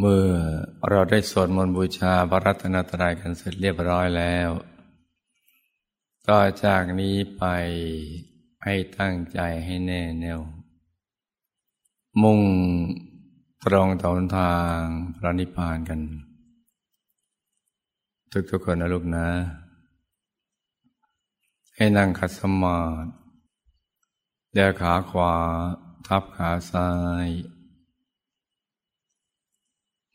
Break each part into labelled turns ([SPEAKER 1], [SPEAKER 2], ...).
[SPEAKER 1] เมื่อเราได้สวดมนต์บูชาพระรัตนตรัยกันเสร็จเรียบร้อยแล้ว ต่อจากนี้ไปให้ตั้งใจให้แน่แน่ว มุ่งตรงต่อทางพระนิพพานกัน ทุกๆคนนะลูกนะ ให้นั่งขัดสมาธิเดินขาขวา ทับขาซ้าย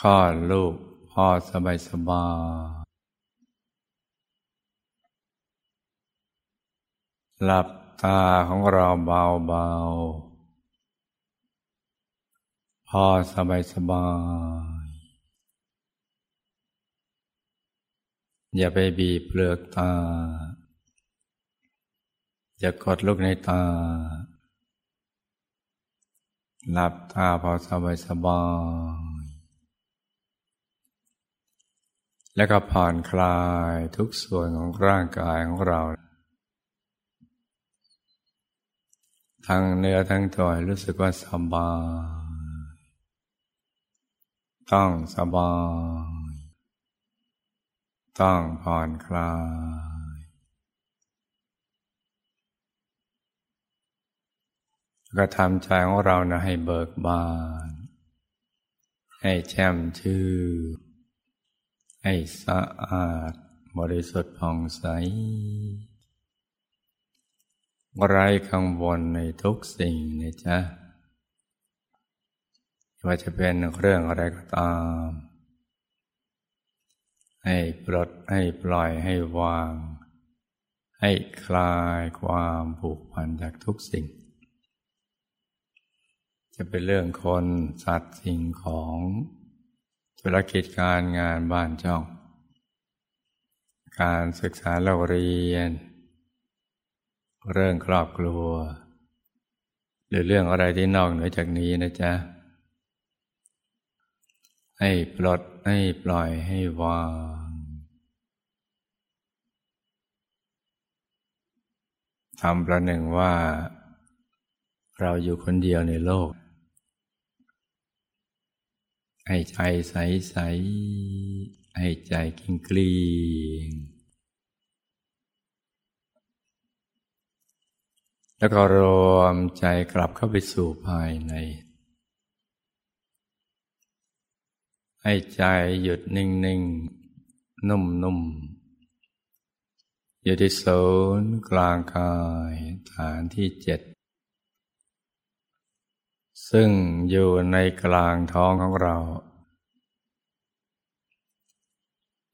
[SPEAKER 1] คลอดลูกพ่อสบายสบายหลับตาของเราเบาเบาพ่อสบายสบาย อย่าไปบีบเปลือกตา อย่ากดลูกในตา หลับตาพอสบายสบาย แล้วก็ผ่อนคลายทุกส่วนของร่างกายของเรา ทั้งเนื้อทั้งตัวรู้สึกว่าสบาย ต้องสบาย ต้องผ่อนคลาย ก็ทำใจของเรานะให้เบิกบาน ให้แช่มชื่น ให้สะอาดบริสุทธิ์ผ่องใสไร้กังวลในทุกสิ่งนะจ๊ะว่าจะเป็นเรื่องอะไรก็ตาม ให้ปลดให้ปล่อยให้วาง ให้คลายความผูกพันจากทุกสิ่ง จะเป็นเรื่องคนสัตว์สิ่งของ ธุรกิจการงานบ้านช่อง การศึกษาเราเรียน เรื่องครอบครัว หรือเรื่องอะไรที่นอกเหนือจากนี้นะจ๊ะ ให้ปลดให้ปล่อยให้วางทำประหนึ่งว่า เราอยู่คนเดียวในโลก ให้ใจใสใสให้ใจกิ้งกลีงแล้วก็รวมใจกลับเข้าไปสู่ภายใน ให้ใจหยุดนิ่งนิ่งนุ่มนุ่มอยู่ที่ศูนย์กลางกายฐานที่เจ็ด ซึ่งอยู่ในกลางท้องของเรา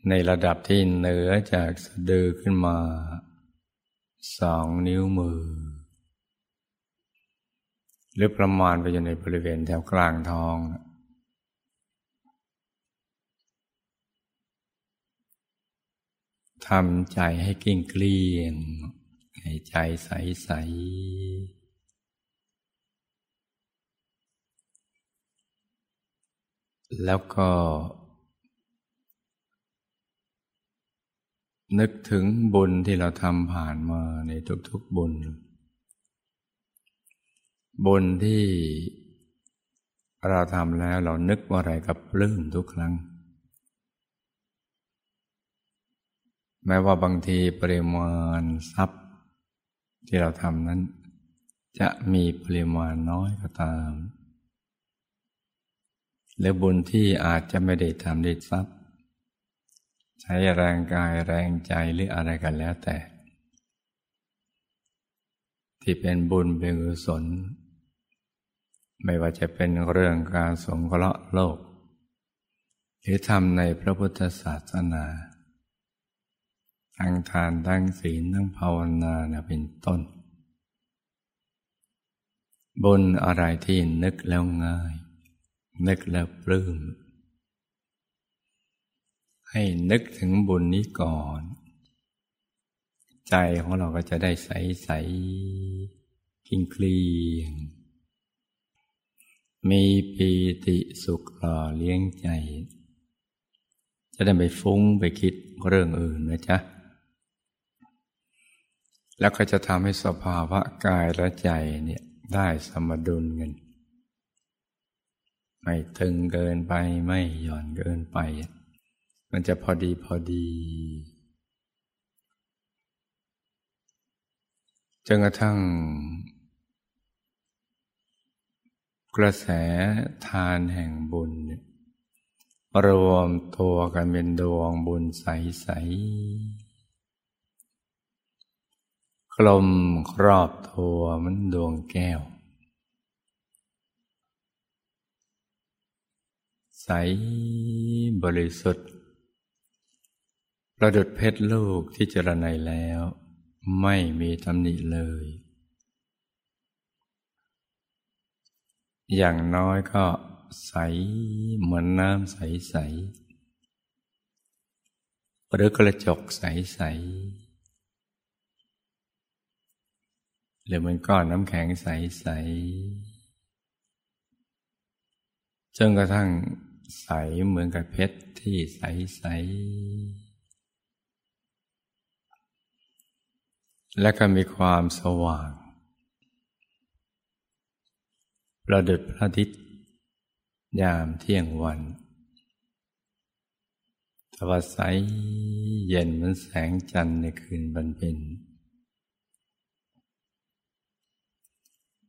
[SPEAKER 1] ในระดับที่เหนือจากสะดือขึ้นมา สองนิ้วมือ หรือประมาณไปอยู่ในบริเวณแถวกลางท้อง ทำใจให้กิ่งเกลี้ยงให้ใจใส ๆ แล้วก็ นึกถึงบุญที่เราทำผ่านมาในทุกๆบุญ บุญที่เราทำแล้วเรานึกว่าอะไรกับปลื้มทุกครั้ง แม้ว่าบางทีปริมาณทรัพย์ ที่เราทำนั้น จะมีปริมาณน้อยก็ตาม หรือบุญที่อาจจะไม่ได้ทำด้วยทรัพย์ ใช้แรงกายแรงใจหรืออะไรกันแล้วแต่ ที่เป็นบุญเป็นกุศล ไม่ว่าจะเป็นเรื่องการสงเคราะห์โลก หรือทำในพระพุทธศาสนาทั้งทานทั้งศีลทั้งภาวนาเป็นต้นบุญอะไรที่นึกแล้วง่าย นึกแล้วปลื้ม ให้นึกถึงบุญนี้ก่อน ใจของเราก็จะได้ใสใสคิงคลีงมีปีติสุขหล่อเลี้ยงใจ จะได้ไปฟุ้งไปคิดเรื่องอื่นนะจ๊ะ แล้วก็จะทำให้สภาวะกายและใจเนี่ยได้สมดุลกัน ไม่ตึงเกินไปไม่หย่อนเกินไป มันจะพอดีพอดีจนกระทั่ง กระแสทานแห่งบุญ รวมตัวกันเป็นดวงบุญใสๆกลมครอบตัวมันดวงแก้ว ใสบริสุทธิ์ ประดุดเพชรลูกที่เจรไนแล้ว ไม่มีตำหนิเลย อย่างน้อยก็ใสเหมือนน้ำใสๆหรือกระจกใสๆหรือเหมือนก้อนน้ำแข็งใสๆจนกระทั่ง ใสเหมือนกับเพชรที่ใสๆและก็มีความสว่าง ประดุดพระอาทิตย์ ยามเที่ยงวันตะวันใสเย็นเหมือนแสงจันทร์ในคืนบรรเพ็ญ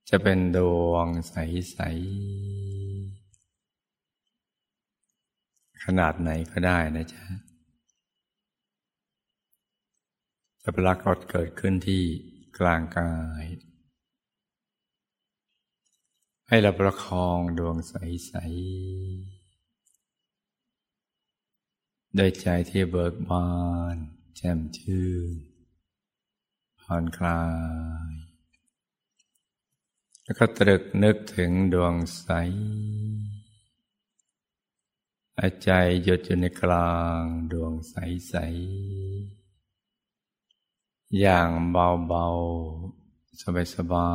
[SPEAKER 1] จะเป็นดวงใสๆ ขนาดไหนก็ได้นะจ๊ะจะปรากฏเกิดขึ้นที่กลางกาย ให้เราประคองดวงใสๆได้ใจที่เบิกบานแจ่มชื่นผ่อนคลาย แล้วก็ตรึกนึกถึงดวงใส อาใจหยุดอยู่ในกลางดวงใส ๆ อย่างเบา ๆ สบา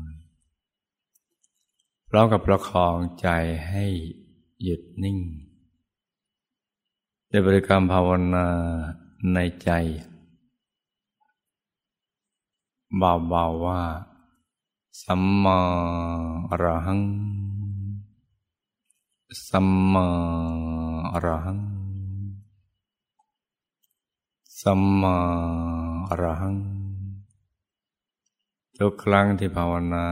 [SPEAKER 1] ย ๆ พร้องกับประคองใจให้หยุดนิ่งได้บริกรรมภาวนาในใจ เบา ๆ ว่า สัมมาอรหัง สัมมาอรหัง สัมมาอรหัง ทุกครั้งที่ภาวนา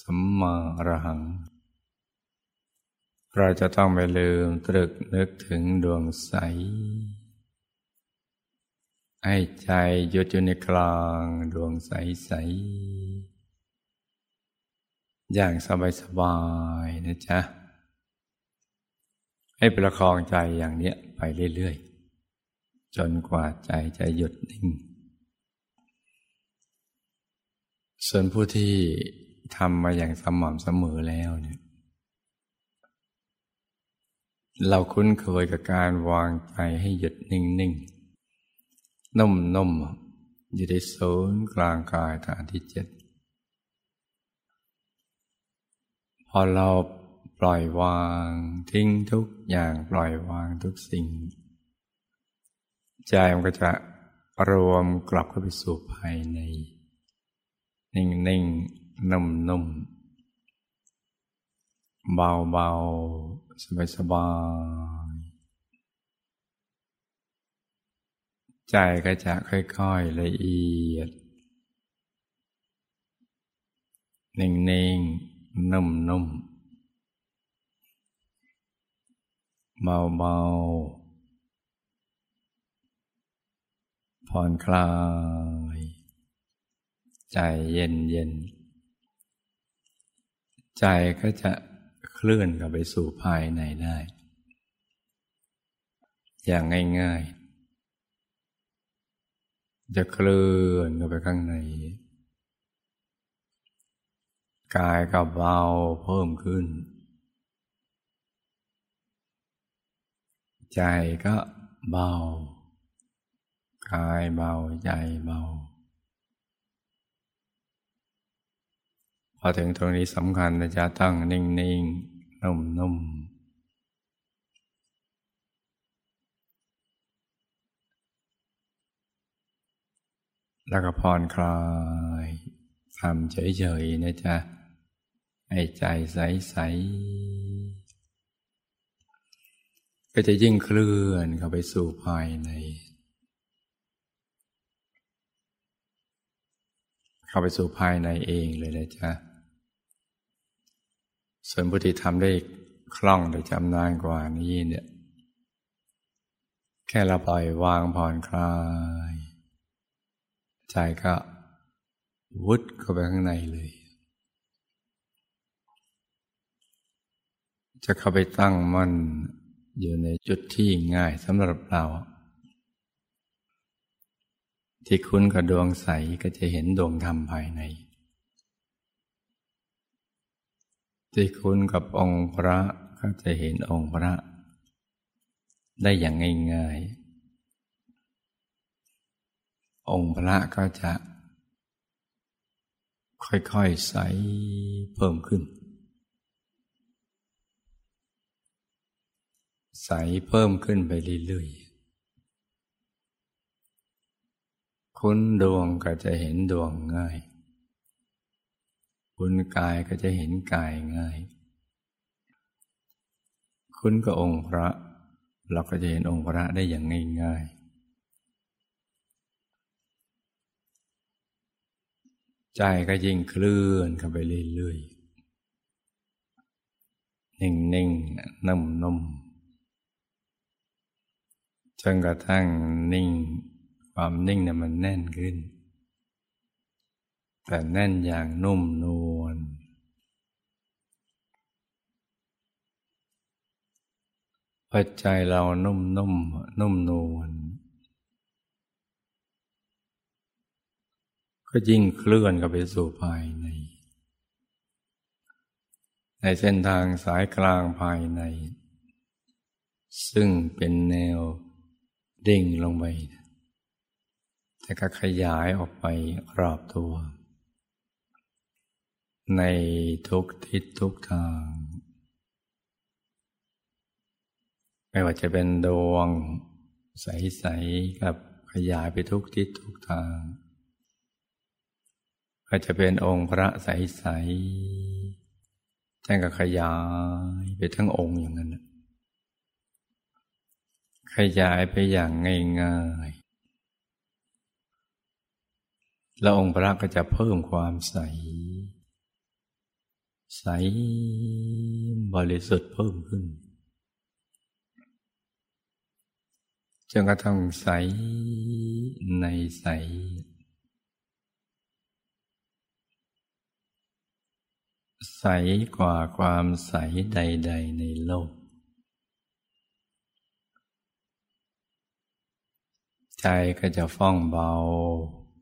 [SPEAKER 1] สัมมาอรหัง เราจะต้องไม่ลืมตรึกนึกถึงดวงใส ให้ใจหยุดอยู่ในกลางดวงใสใส อย่างสบายสบายนะจ๊ะ ให้ประคองใจอย่างนี้ไปเรื่อยๆ จนกว่าใจจะหยุดนิ่ง ส่วนผู้ที่ทำมาอย่างสม่ำเสมอแล้วเนี่ยเราคุ้นเคยกับการวางใจให้หยุดนิ่งๆ นุ่มๆ อยู่ในศูนย์กลางกายฐานที่เจ็ด พอเรา ปล่อยวางทิ้งทุกอย่างปล่อยวางทุกสิ่ง ใจมันก็จะรวมกลับเข้าไปสู่ภายใน นิ่งๆนุ่มนุ่มเบาเบาสบายสบายใจก็จะค่อยๆละเอียด นิ่งๆ นุ่มๆ เบาๆผ่อนคลาย ใจเย็นเย็น ใจก็จะเคลื่อนกลับไปสู่ภายในได้ อย่างง่ายๆ จะเคลื่อนกลับไปข้างใน กายก็เบาเพิ่มขึ้น ใจก็เบา กายเบาใจเบา พอถึงตรงนี้สำคัญนะจะตั้งนิ่งๆ นุ่มๆแล้วก็ผ่อนคลายทำเฉยๆนะจ๊ะ ให้ใจใสๆ ก็จะยิ่งเคลื่อนเข้าไปสู่ภายใน เข้าไปสู่ภายในเองเลยนะจ๊ะ ส่วนบุติธรรมได้คล่องโดยจำนานกว่านี้เนี่ย แค่เราปล่อยวางผ่อนคลาย ใจก็วุดเข้าไปข้างในเลย จะเข้าไปตั้งมั่น อยู่ในจุดที่ง่ายสำหรับเรา ที่คุ้นกับดวงใสก็จะเห็นดวงธรรมภายใน ที่คุ้นกับองค์พระก็จะเห็นองค์พระ ได้อย่างง่ายๆ องค์พระก็จะค่อยๆใสเพิ่มขึ้น ใสเพิ่มขึ้นไปเรื่อยๆ คุณดวงก็จะเห็นดวงง่าย คุณกายก็จะเห็นกายง่าย คุณกับองค์พระ เราก็จะเห็นองค์พระได้อย่างง่ายใจก็ยิ่งเคลื่อนเข้าไปเรื่อยๆ นิ่งๆ นุ่มๆ นกระทั่งนิ่ง ความนิ่งเนี่ยมันแน่นขึ้น แต่แน่นอย่างนุ่มนวลพอใจเรานุ่มนุ่มนุ่มนวลก็ยิ่งเคลื่อนกับไปสู่ภายใน ในเส้นทางสายกลางภายใน ซึ่งเป็นแนว ดิ่งลงไป แต่ก็ขยายออกไปรอบตัว ในทุกทิศทุกทาง ไม่ว่าจะเป็นดวง ใส ๆ กับขยายไปทุกทิศทุกทาง ก็จะเป็นองค์พระใส ๆ ท่านก็ขยายไปทั้งองค์อย่างนั้น ขยายไปอย่างง่ายๆ แล้วองค์พระก็จะเพิ่มความใส ใสบริสุทธิ์เพิ่มขึ้นจนกระทั่งใสในใส ใสกว่าความใสใด ๆ ในโลก ใจก็จะฟ้องเบา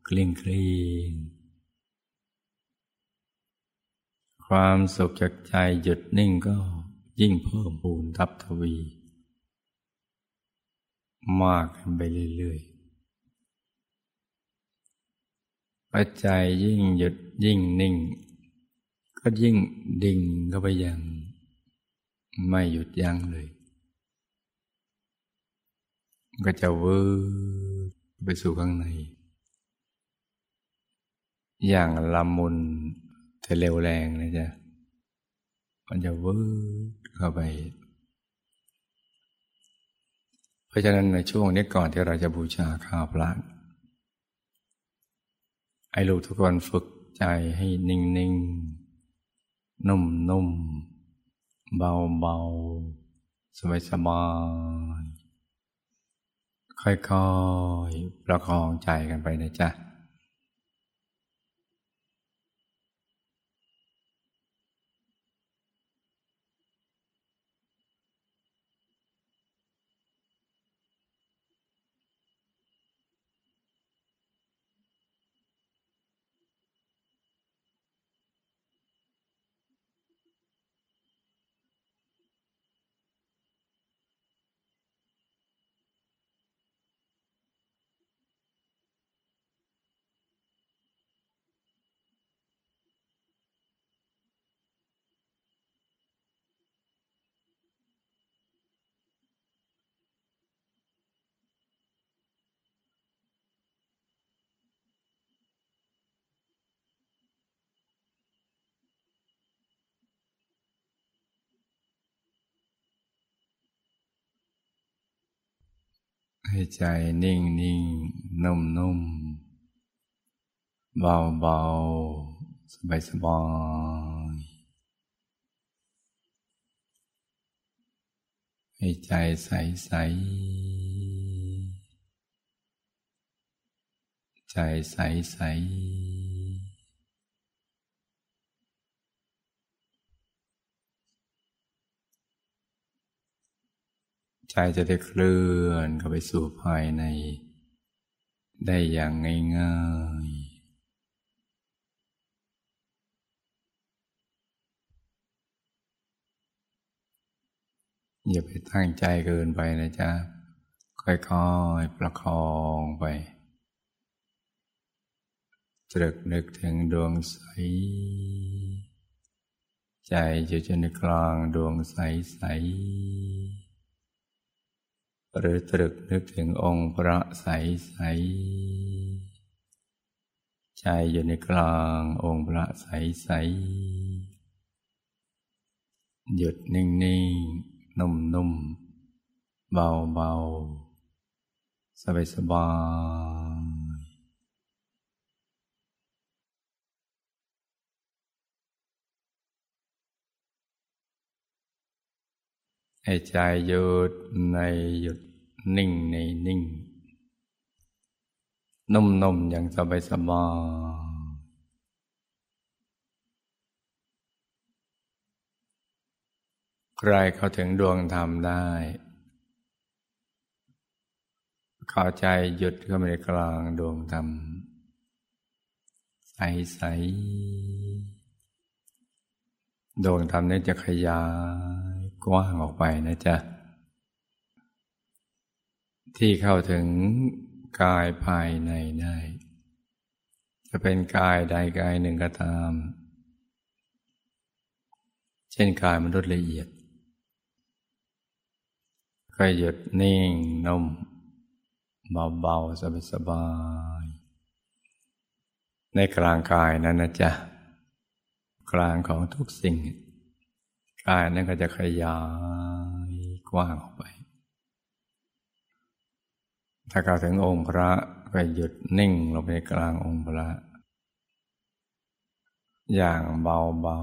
[SPEAKER 1] คลิ่งคลีงความสุขจากใจหยุดนิ่งก็ยิ่งเพิ่มพูนทับทวี มากขึ้นไปเรื่อยๆปัจจัยยิ่งหยุดยิ่งนิ่ง ก็ยิ่งดิ่งเข้าไปย่างไม่หยุดยั้งเลย ก็จะเวอ ไปสู่ข้างใน อย่างละมุนแต่เร็วแรงนะจ๊ะมันจะวืดเข้าไป เพราะฉะนั้นในช่วงนี้ก่อนที่เราจะบูชาข้าวพระไอ้ลูกทุกคนฝึกใจให้นิ่งๆนุ่มนุ่มเบาเบาสบายสบาย ค่อยๆ ประคองใจกันไปนะจ๊ะ ให้ใจนิ่งนิ่งนุ่มนุ่มเบาเบาสบายสบายให้ใจใสใสใจใสใส ใจจะได้เคลื่อนเข้าไปสู่ภายใน ได้อย่างง่ายๆอย่าไปตั้งใจเกินไปนะจ๊ะ ค่อยๆ ประคองไปตรึกนึกถึงดวงใส ใจอยู่จในกลางดวงใสใส หรือตรึกนึกถึงองค์พระใสใสใจอยู่ในกลางองค์พระใสใสหยุดนิ่งนิ่งนุ่มนุ่มเบาเบาสบายสบายให้ใจหยุดในหยุด นิ่งในนิ่ง นุ่มๆอย่างสบายสบายใครเข้าถึงดวงธรรมได้ เข้าใจหยุดเข้าไปในกลางดวงธรรม ใสๆดวงธรรมนี้จะขยายกว้างออกไปนะจ๊ะ ที่เข้าถึงกายภายในได้ จะเป็นกายใดกายหนึ่งก็ตาม เช่นกายมนุษย์ละเอียดก็หยุดนิ่งนุ่มเบาๆ สบายๆในกลางกายนั้นนะจ๊ะ กลางของทุกสิ่ง กายนั้นก็จะขยายกว้างออกไป ถ้าเข้าถึงองค์พระก็หยุดนิ่งลงไปกลางองค์พระ อย่างเบา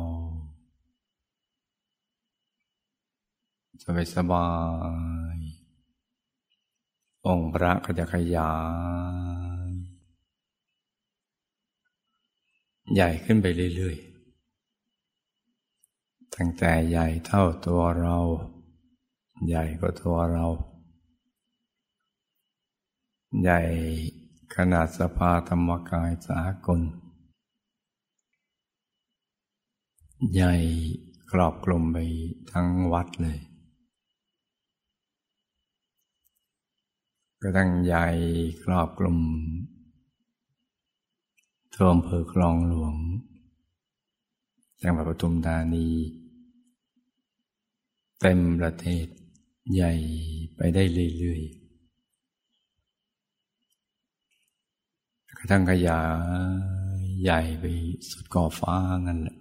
[SPEAKER 1] ๆสบายสบาย องค์พระก็จะขยาย ใหญ่ขึ้นไปเรื่อยๆ ตั้งแต่ใหญ่เท่าตัวเรา ใหญ่กว่าตัวเรา ใหญ่ขนาดสภาธรรมกายสากล ใหญ่ครอบกลุมไปทั้งวัดเลยก็ตั้งใหญ่ครอบกลุ่มทั่วอำเภอคลองหลวง จังหวัดปทุมธานี เต็มประเทศใหญ่ไปได้เรื่อยๆ ระทั่งขยายใหญ่ไปสุดก่อฟ้างั้นแหละ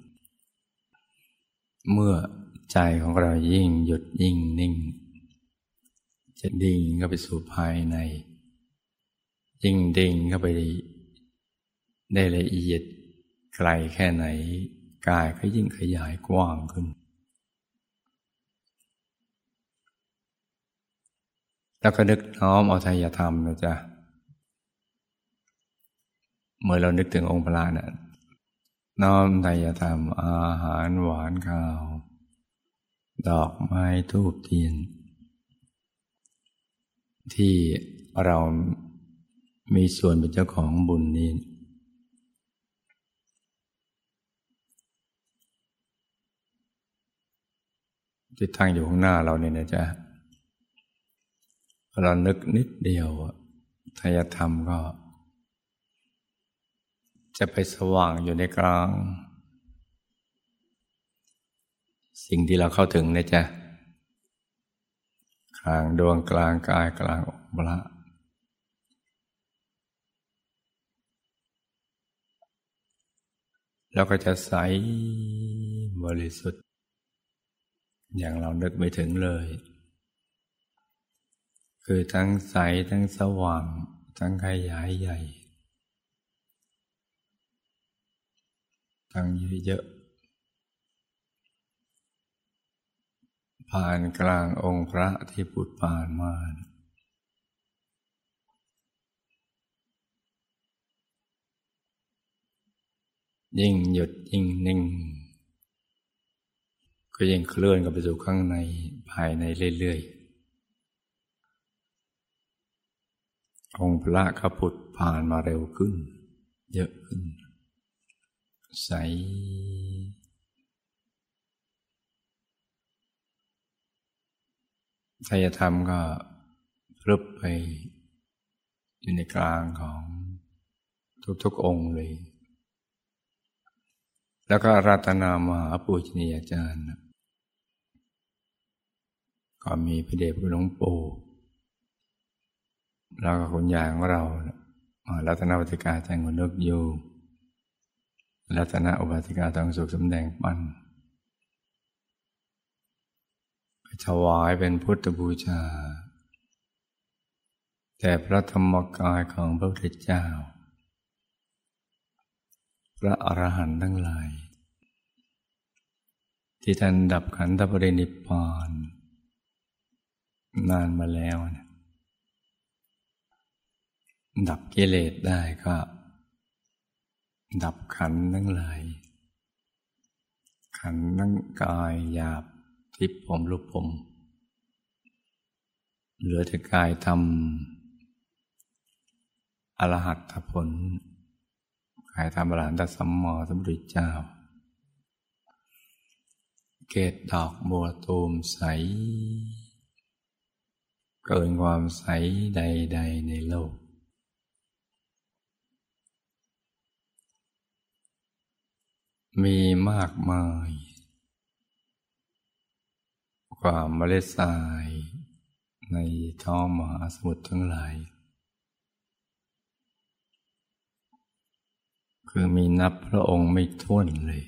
[SPEAKER 1] เมื่อใจของเรายิ่งหยุดยิ่งนิ่ง จะดิ่งเข้าไปสู่ภายใน ยิ่งดิ่งเข้าไปได้ละเอียดไกลแค่ไหน กายก็ยิ่งขยายกว้างขึ้น แล้วก็นึกน้อมเอาทายธรรมนะจ๊ะ เมื่อเรานึกถึงองค์พระนะ่ะน้อมทายธรรมอาหารหวานข้าว ดอกไม้ทูบเทียน ที่เรามีส่วนเป็นเจ้าของบุญนี้ที่ตั้งอยู่ข้างหน้าเราเนี่ยนะจ๊ะเรานึกนิดเดียวทายธรรมก็ จะไปสว่างอยู่ในกลาง สิ่งที่เราเข้าถึงนะจ๊ะกลางดวงกลางกายกลางองค์พระเราก็จะใสบริสุทธิ์ อย่างเรานึกไม่ถึงเลย คือทั้งใสทั้งสว่าง ทั้งขยายใหญ่ ทั้งเยอะๆผ่านกลางองค์พระที่ปุดผ่านมายิ่งหยุดยิ่งนิ่ง ก็ยิ่งเคลื่อนกับไปสู่ข้างในภายในเรื่อยๆองค์พระขพุทธผ่านมาเร็วขึ้น เยอะขึ้น ใส ทายธรรมก็รึบไปอยู่ในกลางของทุกๆองค์เลย แล้วก็รัตนามหาปูชนียาจารย์ ก็มีพระเดชพระหลวงปู่เรากับคุณยายของเรา รัตนวัติกาแจงหุนกอยู่ รัตนอุบาสิกาทองสุขสมแดงปันถวายเป็นพุทธบูชา แต่พระธรรมกายของพระพุทธเจ้า พระอรหันต์ทั้งหลาย ที่ท่านดับขันธปรินิพพานนานมาแล้วนะดับกิเลสได้ก็ ดับขันทั้งหลาย ขันทั้งกายหยาบทิพผมรูปผม เหลือแต่กายทำอรหัตผล กายทำอรหันตสัมมาสัมพุทธเจ้า เกตดอกบัวตูมใส เกินความใสใด ๆ ในโลก มีมากมาย กว่าเมล็ดทรายในท้องมหาสมุทรทั้งหลาย คือมีนับพระองค์ไม่ท้วนเลย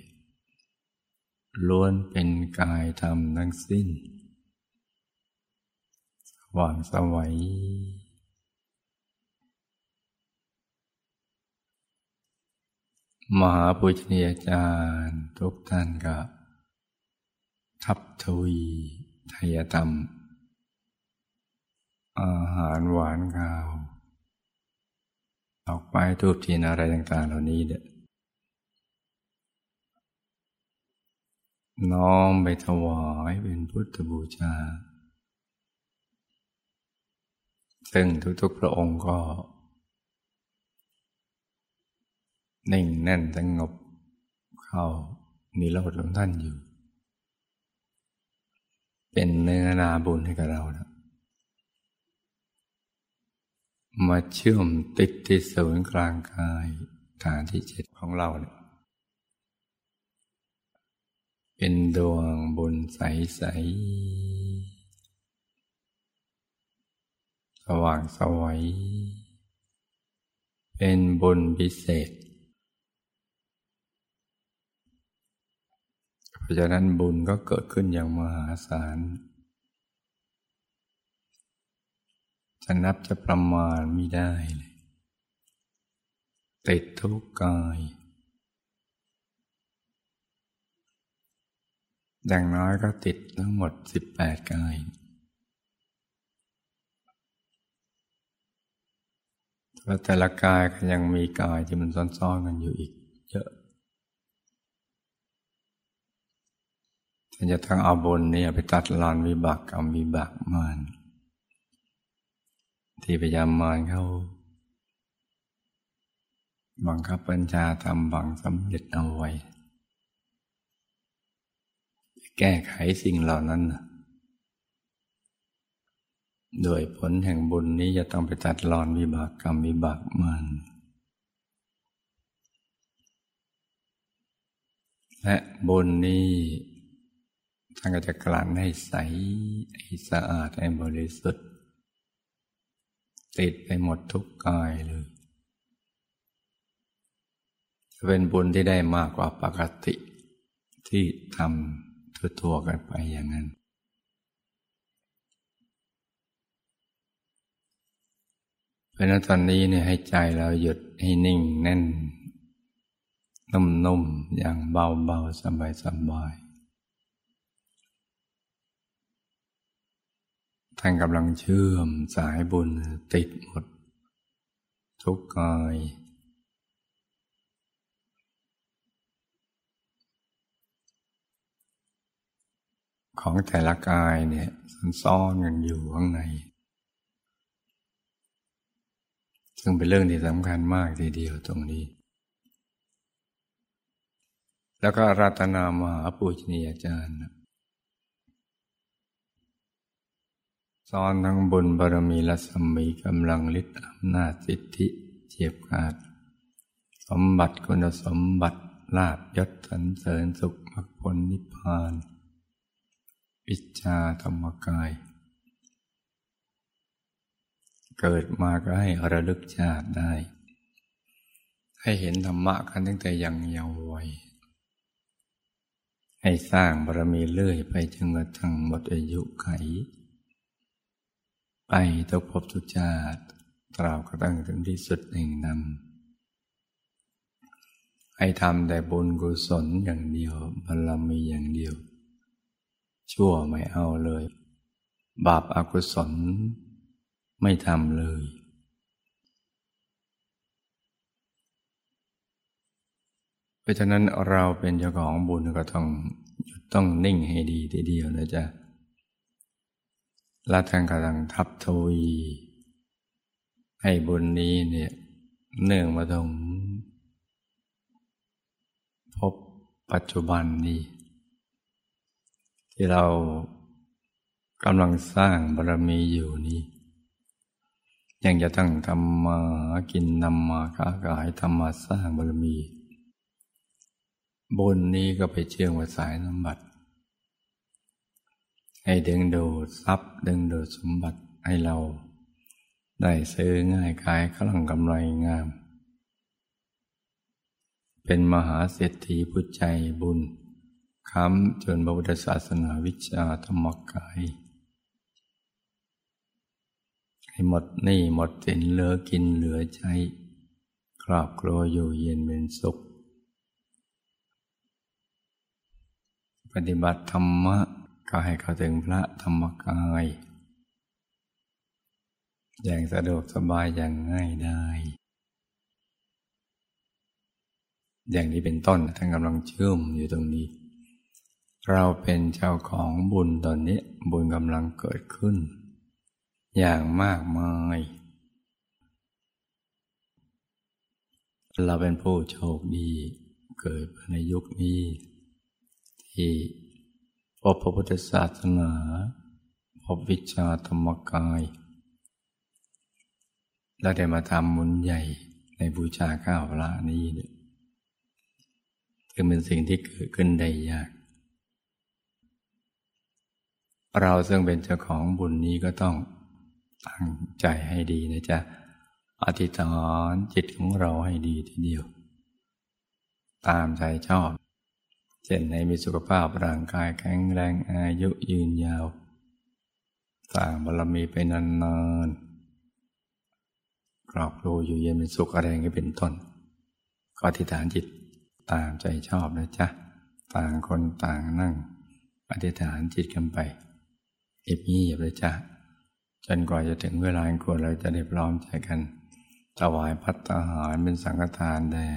[SPEAKER 1] ล้วนเป็นกายธรรมทั้งสิ้นสว่างสวัย มหาปุชนียาจารย์ทุกท่านก็ ทับทวีทยธรรม อาหารหวานข้าวออกไปทูบเทียนอะไรต่างๆ เหล่านี้เด้อน้อมไปถวายเป็นพุทธบูชา ซึ่งทุกๆพระองค์ก็ นิ่งแน่นสงบเข้านิโรธของท่านอยู่ เป็นเนื้อนาบุญให้กับเรานะมาเชื่อมติดที่ศูนย์กลางกายฐานที่เจ็ดของเราเนี่ยเป็นดวงบุญใส ๆ สว่างสวัยเป็นบุญพิเศษเพ ราะฉะนั้นบุญก็เกิดขึ้นอย่างมหาศาลจะนับจะประมาณไม่ได้เลย ติดทุกกาย อย่างน้อยก็ติดทั้งหมดสิบแปดกายแต่ละกายก็ยังมีกายที่มันซ้อนๆกันอยู่อีกเยอะ นจะทั้งเอาบุญนี่ไปตัดลานวิบากกรรมวิบากมานที่พยายามมานเขาบังคับปัญชาทำบังสำเร็จเอาไว้ แก้ไขสิ่งเหล่านั้น โดยผลแห่งบุญนี้จะต้องไปตัดรอนวิบากกรรมวิบากมานและบุญนี้ ท่านก็จะกลั่นให้ใสให้สะอาดให้บริสุทธิ์ ติดไปหมดทุกกายเลยจะเป็นบุญที่ได้มากกว่าปกติ ที่ทำทั่วๆกันไปอย่างนั้น เพราะนั้นตอนนี้เนี่ยให้ใจเราหยุดให้นิ่งแน่น นุ่มๆ อย่างเบาๆ สบายๆ ท่านกำลังเชื่อมสายบุญติดหมด ทุกกาย ของแต่ละกายเนี่ยซ่อนกันอยู่ข้างใน ซึ่งเป็นเรื่องที่สำคัญมากทีเดียวตรงนี้ แล้วก็รัตนามหาปูชนียาจารย์ สอนทั้งบุญบารมีและสมีกำลังฤทธิ์อำนาจสิทธิเจียบขาด สมบัติคุณสมบัติลาบยศสันเสริญสุขมรรคผลนิพพานวิชาธรรมกาย เกิดมาก็ให้ระลึกชาติได้ ให้เห็นธรรมะกันตั้งแต่ยังเยาว์วัยให้สร้างบารมีเลื่อยไปจนกระทั่งหมดอายุไข ไปทุกภพทุกชาติตราบกระทั่งถึงที่สุดแห่งนำให้ทำแต่บุญกุศลอย่างเดียวบารมีอย่างเดียว ชั่วไม่เอาเลย บาปอากุศลไม่ทำเลย เพราะฉะนั้นเราเป็นเจ้าของบุญก็ต้องหยุดต้องนิ่งให้ดีทีเดียวนะจ๊ะ และท่างกำลังทับทวี ให้บุญนี้เนี่ย เนื่องมาตรงพบปัจจุบันนี้ ที่เรากำลังสร้างบารมีอยู่นี่ยังจะต้องทำมากินนำมาค้าขายทำมาสร้างบารมี บุญนี้ก็ไปเชื่อมกับสายน้ำบัตร ให้ดึงดูดทรัพย์ ดึงดูดสมบัติให้เรา ได้ซื้อง่ายขายคลังกำไรงาม เป็นมหาเศรษฐีผู้ใจบุญค้ำจนพระพุทธศาสนาวิชาธรรมกาย ให้หมดหนี้หมดสินเหลือกินเหลือใช้ครอบครัวอยู่เย็นเป็นสุข ปฏิบัติธรรมะ ก็ให้เข้าถึงพระธรรมกาย อย่างสะดวกสบายอย่างง่ายได้ อย่างนี้เป็นต้นท่านกำลังเชื่อมอยู่ตรงนี้ เราเป็นเจ้าของบุญตอนนี้ บุญกำลังเกิดขึ้น อย่างมากมาย เราเป็นผู้โชคดีเกิดในยุคนี้ที่ พบพระพุทธศาสนา พบวิชาธรรมกาย และได้มาทำมุญใหญ่ในบูชาข้าวพระนี้เนี่ยจึงเป็นสิ่งที่เกิดขึ้นได้ยาก เราซึ่งเป็นเจ้าของบุญนี้ก็ต้องตั้งใจให้ดีนะจ๊ะ อธิษฐานจิตของเราให้ดีทีเดียว ตามใจชอบ เช่นให้มีสุขภาพร่างกายแข็งแรงอายุยืนยาวสร้างบารมีไปนานๆกรอบรูอยู่เย็นเป็นสุขอะไรก็เป็นต้นก็อธิษฐานจิตตามใจชอบนะจ๊ะ ต่างคนต่างนั่ง อธิษฐานจิตกันไปเอียบเงียบเลยจ้ะ จนกว่าจะถึงเวลาควรเราจะได้พร้อมใจกัน ถวายพัตตาหารเป็นสังฆทานแด่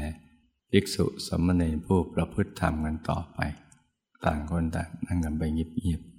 [SPEAKER 1] ภิกษุสมณีผู้ประพฤติธรรมกันต่อไป ต่างคนต่างนั่งกันไปเงียบๆ